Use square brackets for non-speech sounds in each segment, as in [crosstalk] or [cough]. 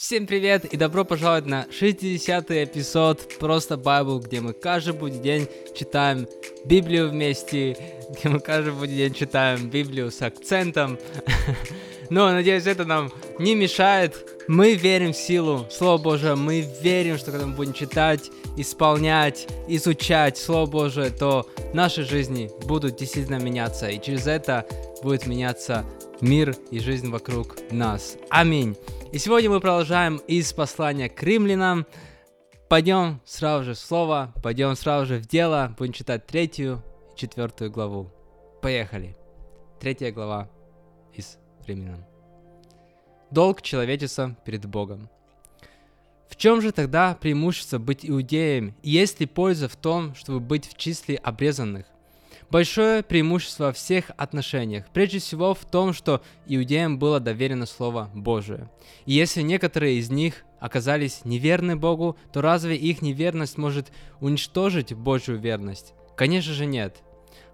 Всем привет и добро пожаловать на 60-й эпизод Просто Байбл, где мы каждый будний день читаем Библию вместе, где мы каждый будний день читаем Библию с акцентом. [laughs] Но, надеюсь, это нам не мешает. Мы верим в силу Слова Божия, мы верим, что когда мы будем читать, исполнять, изучать Слово Божие, то наши жизни будут действительно меняться, и через это будет меняться мир и жизнь вокруг нас. Аминь. И сегодня мы продолжаем из послания к римлянам. Пойдем сразу же в слово, пойдем сразу же в дело, будем читать третью и четвертую главу. Поехали. Третья глава из римлянам. Долг человечества перед Богом. В чем же тогда преимущество быть иудеем? Есть ли польза в том, чтобы быть в числе обрезанных? Большое преимущество во всех отношениях, прежде всего в том, что иудеям было доверено Слово Божие. И если некоторые из них оказались неверны Богу, то разве их неверность может уничтожить Божью верность? Конечно же нет.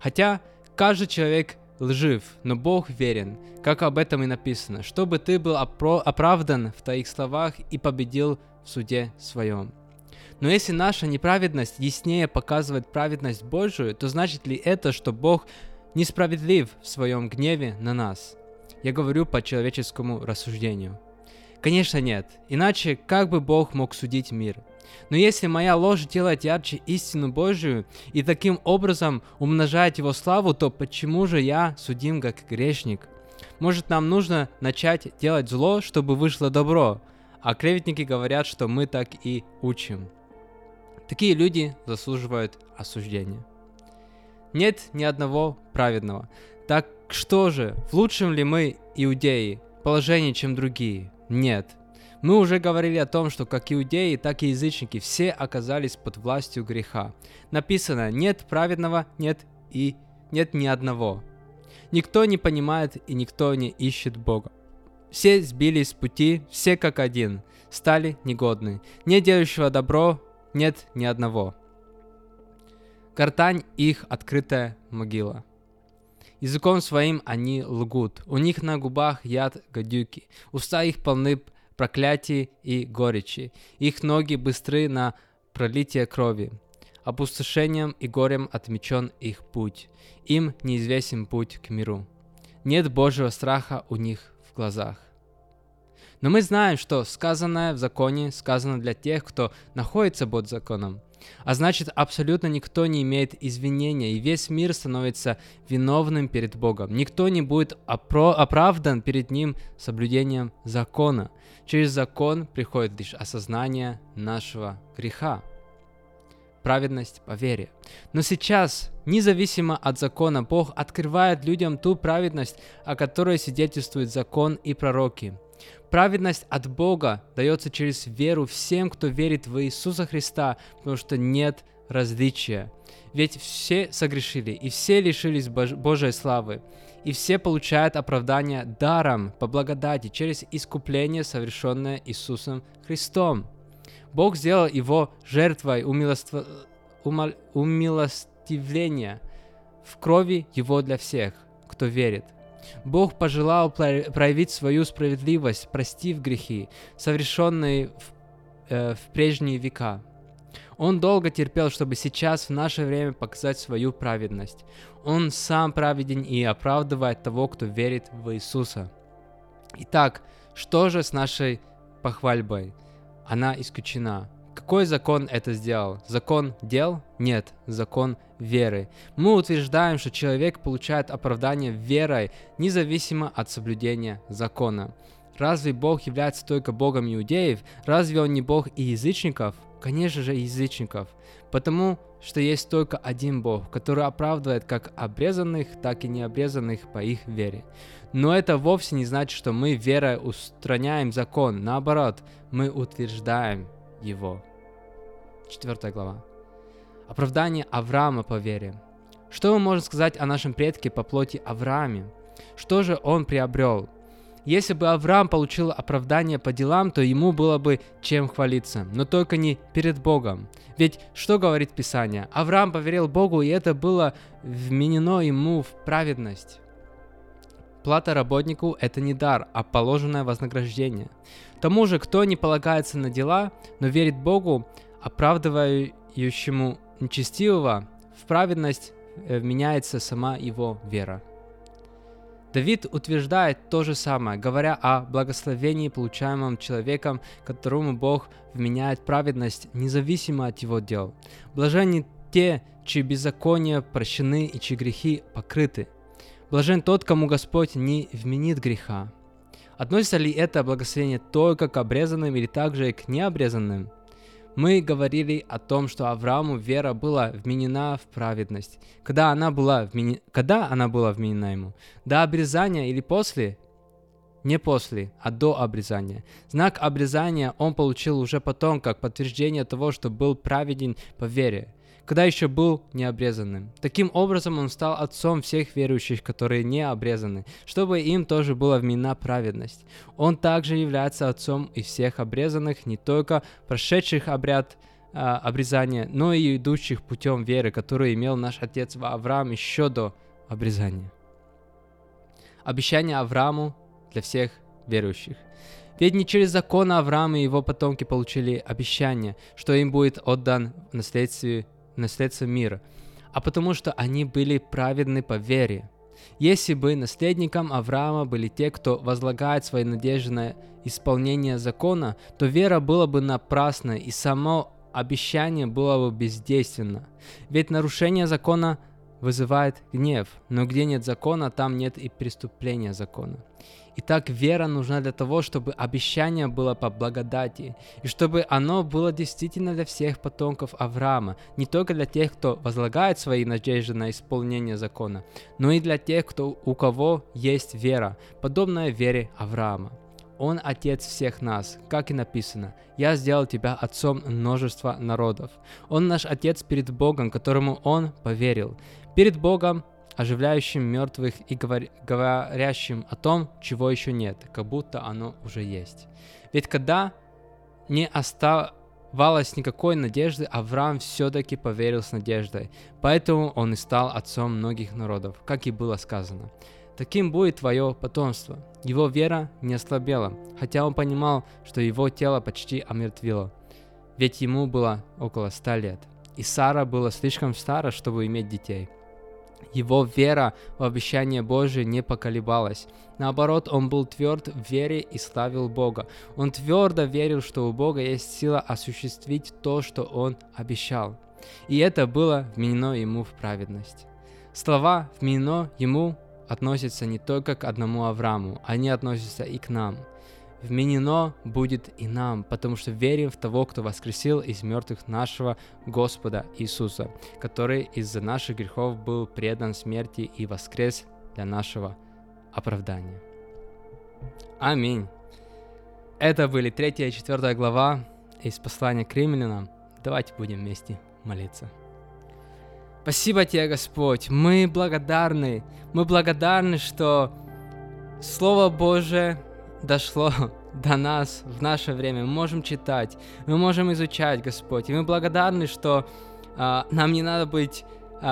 Хотя каждый человек лжив, но Бог верен, как об этом и написано, чтобы ты был оправдан в твоих словах и победил в суде своем. Но если наша неправедность яснее показывает праведность Божию, то значит ли это, что Бог несправедлив в своем гневе на нас? Я говорю по человеческому рассуждению. Конечно нет, иначе как бы Бог мог судить мир? Но если моя ложь делает ярче истину Божию и таким образом умножает его славу, то почему же я судим как грешник? Может нам нужно начать делать зло, чтобы вышло добро? А клеветники говорят, что мы так и учим. Такие люди заслуживают осуждения. Нет ни одного праведного. Так что же, в лучшем ли мы, иудеи, положении, чем другие? Нет. Мы уже говорили о том, что как иудеи, так и язычники все оказались под властью греха. Написано, нет праведного, нет и нет ни одного. Никто не понимает и никто не ищет Бога. Все сбились с пути, все как один, стали негодны. Не делающего добро, нет ни одного. Гортань их открытая могила. Языком своим они лгут, у них на губах яд гадюки, уста их полны проклятий и горечи, их ноги быстры на пролитие крови. Опустошением и горем отмечен их путь, им неизвестен путь к миру. Нет Божьего страха у них в глазах. Но мы знаем, что сказанное в законе сказано для тех, кто находится под законом. А значит, абсолютно никто не имеет извинения, и весь мир становится виновным перед Богом. Никто не будет опро- оправдан перед Ним соблюдением закона. Через закон приходит лишь осознание нашего греха. Праведность по вере. Но сейчас, независимо от закона, Бог открывает людям ту праведность, о которой свидетельствует закон и пророки – Праведность от Бога дается через веру всем, кто верит в Иисуса Христа, потому что нет различия. Ведь все согрешили, и все лишились Бож- Божьей славы, и все получают оправдание даром по благодати через искупление, совершенное Иисусом Христом. Бог сделал его жертвой умилостивления в крови его для всех, кто верит. Бог пожелал проявить свою справедливость, простив грехи, совершенные в, э, в прежние века. Он долго терпел, чтобы сейчас, в наше время, показать свою праведность. Он сам праведен и оправдывает того, кто верит в Иисуса. Итак, что же с нашей похвальбой? Она исключена. Какой закон это сделал? Закон дел? Нет, закон веры. Мы утверждаем, что человек получает оправдание верой, независимо от соблюдения закона. Разве Бог является только Богом иудеев? Разве Он не Бог и язычников? Конечно же, язычников. Потому что есть только один Бог, который оправдывает как обрезанных, так и необрезанных по их вере. Но это вовсе не значит, что мы верой устраняем закон. Наоборот, мы утверждаем его. Четвертая глава. Оправдание Авраама по вере. Что мы можем сказать о нашем предке по плоти Аврааме? Что же он приобрел? Если бы Авраам получил оправдание по делам, то ему было бы чем хвалиться, но только не перед Богом. Ведь что говорит Писание? Авраам поверил Богу, и это было вменено ему в праведность. Плата работнику – это не дар, а положенное вознаграждение. Тому же, кто не полагается на дела, но верит Богу, оправдывающему нечестивого, в праведность э, меняется сама его вера. Давид утверждает то же самое, говоря о благословении, получаемом человеком, которому Бог вменяет праведность, независимо от его дел. Блаженны те, чьи беззакония прощены и чьи грехи покрыты. Блажен тот, кому Господь не вменит греха. Относится ли это благословение только к обрезанным или также и к необрезанным? Мы говорили о том, что Аврааму вера была вменена в праведность. Когда она была, вменена, когда она была вменена ему? До обрезания или после? Не после, а до обрезания. Знак обрезания он получил уже потом, как подтверждение того, что был праведен по вере когда еще был необрезанным. Таким образом он стал отцом всех верующих, которые не обрезаны, чтобы им тоже была вменена праведность. Он также является отцом и всех обрезанных, не только прошедших обряд а, обрезания, но и идущих путем веры, который имел наш отец Авраам еще до обрезания. Обещание Аврааму для всех верующих. Ведь не через закон Авраам и его потомки получили обещание, что им будет отдан в наследствие наследство мира, а потому что они были праведны по вере. Если бы наследником Авраама были те, кто возлагает свои надежды на исполнение закона, то вера была бы напрасна и само обещание было бы бездейственно. Ведь нарушение закона вызывает гнев, но где нет закона, там нет и преступления закона. Итак, вера нужна для того, чтобы обещание было по благодати, и чтобы оно было действительно для всех потомков Авраама, не только для тех, кто возлагает свои надежды на исполнение закона, но и для тех, кто, у кого есть вера, подобная вере Авраама. Он отец всех нас, как и написано, «Я сделал тебя отцом множества народов». Он наш отец перед Богом, которому он поверил. Перед Богом оживляющим мертвых и говорящим о том, чего еще нет, как будто оно уже есть. Ведь когда не оставалось никакой надежды, Авраам все-таки поверил с надеждой, поэтому он и стал отцом многих народов, как и было сказано. Таким будет твое потомство. Его вера не ослабела, хотя он понимал, что его тело почти омертвило, ведь ему было около ста лет, и Сара была слишком стара, чтобы иметь детей – его вера в обещание Божие не поколебалась. Наоборот, он был тверд в вере и славил Бога. Он твердо верил, что у Бога есть сила осуществить то, что он обещал. И это было вменено ему в праведность. Слова «вменено ему» относятся не только к одному Аврааму, они относятся и к нам – вменено будет и нам, потому что верим в того, кто воскресил из мертвых нашего Господа Иисуса, который из-за наших грехов был предан смерти и воскрес для нашего оправдания. Аминь. Это были третья и четвертая глава из послания к римлянам. Давайте будем вместе молиться. Спасибо тебе, Господь. Мы благодарны. Мы благодарны, что Слово Божие дошло [laughs] до нас в наше время. Мы можем читать, мы можем изучать, Господь. И мы благодарны, что э, нам не надо быть э,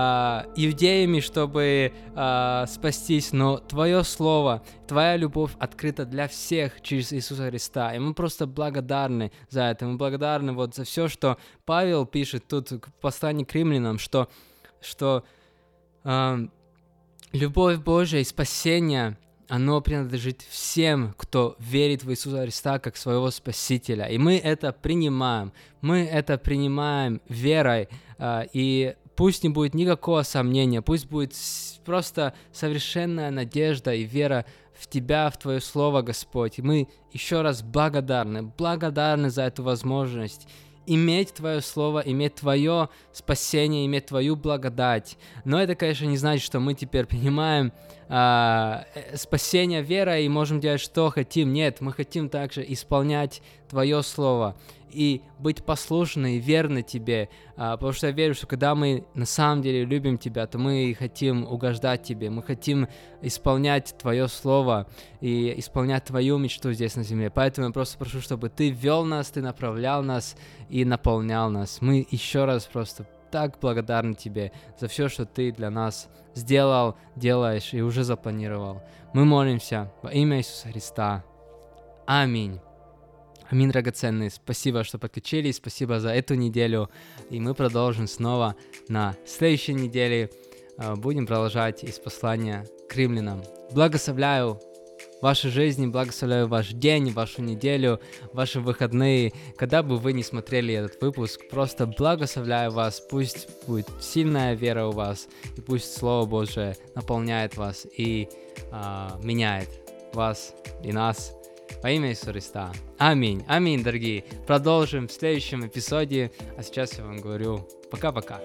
иудеями, чтобы э, спастись, но Твое Слово, Твоя любовь открыта для всех через Иисуса Христа. И мы просто благодарны за это. Мы благодарны вот за все, что Павел пишет тут в послании к римлянам, что, что э, любовь Божия и спасение оно принадлежит всем, кто верит в Иисуса Христа как своего Спасителя. И мы это принимаем. Мы это принимаем верой. А, и пусть не будет никакого сомнения, пусть будет просто совершенная надежда и вера в Тебя, в Твое Слово, Господь. И мы еще раз благодарны, благодарны за эту возможность иметь Твое Слово, иметь Твое спасение, иметь Твою благодать. Но это, конечно, не значит, что мы теперь принимаем а, э, спасение верой и можем делать, что хотим. Нет, мы хотим также исполнять Твое Слово и быть послушны и верны Тебе, а, потому что я верю, что когда мы на самом деле любим Тебя, то мы хотим угождать Тебе, мы хотим исполнять Твое Слово и исполнять Твою мечту здесь на земле. Поэтому я просто прошу, чтобы Ты вел нас, Ты направлял нас и наполнял нас. Мы еще раз просто так благодарны Тебе за все, что Ты для нас сделал, делаешь и уже запланировал. Мы молимся во имя Иисуса Христа. Аминь. Аминь, драгоценные. Спасибо, что подключились. Спасибо за эту неделю. И мы продолжим снова на следующей неделе. А, будем продолжать из послания к римлянам. Благословляю вашей жизни, благословляю ваш день, вашу неделю, ваши выходные. Когда бы вы не смотрели этот выпуск, просто благословляю вас. Пусть будет сильная вера у вас, и пусть Слово Божие наполняет вас и а, меняет вас и нас во имя Иисуса Христа. Аминь. Аминь, дорогие. Продолжим в следующем эпизоде. А сейчас я вам говорю пока-пока.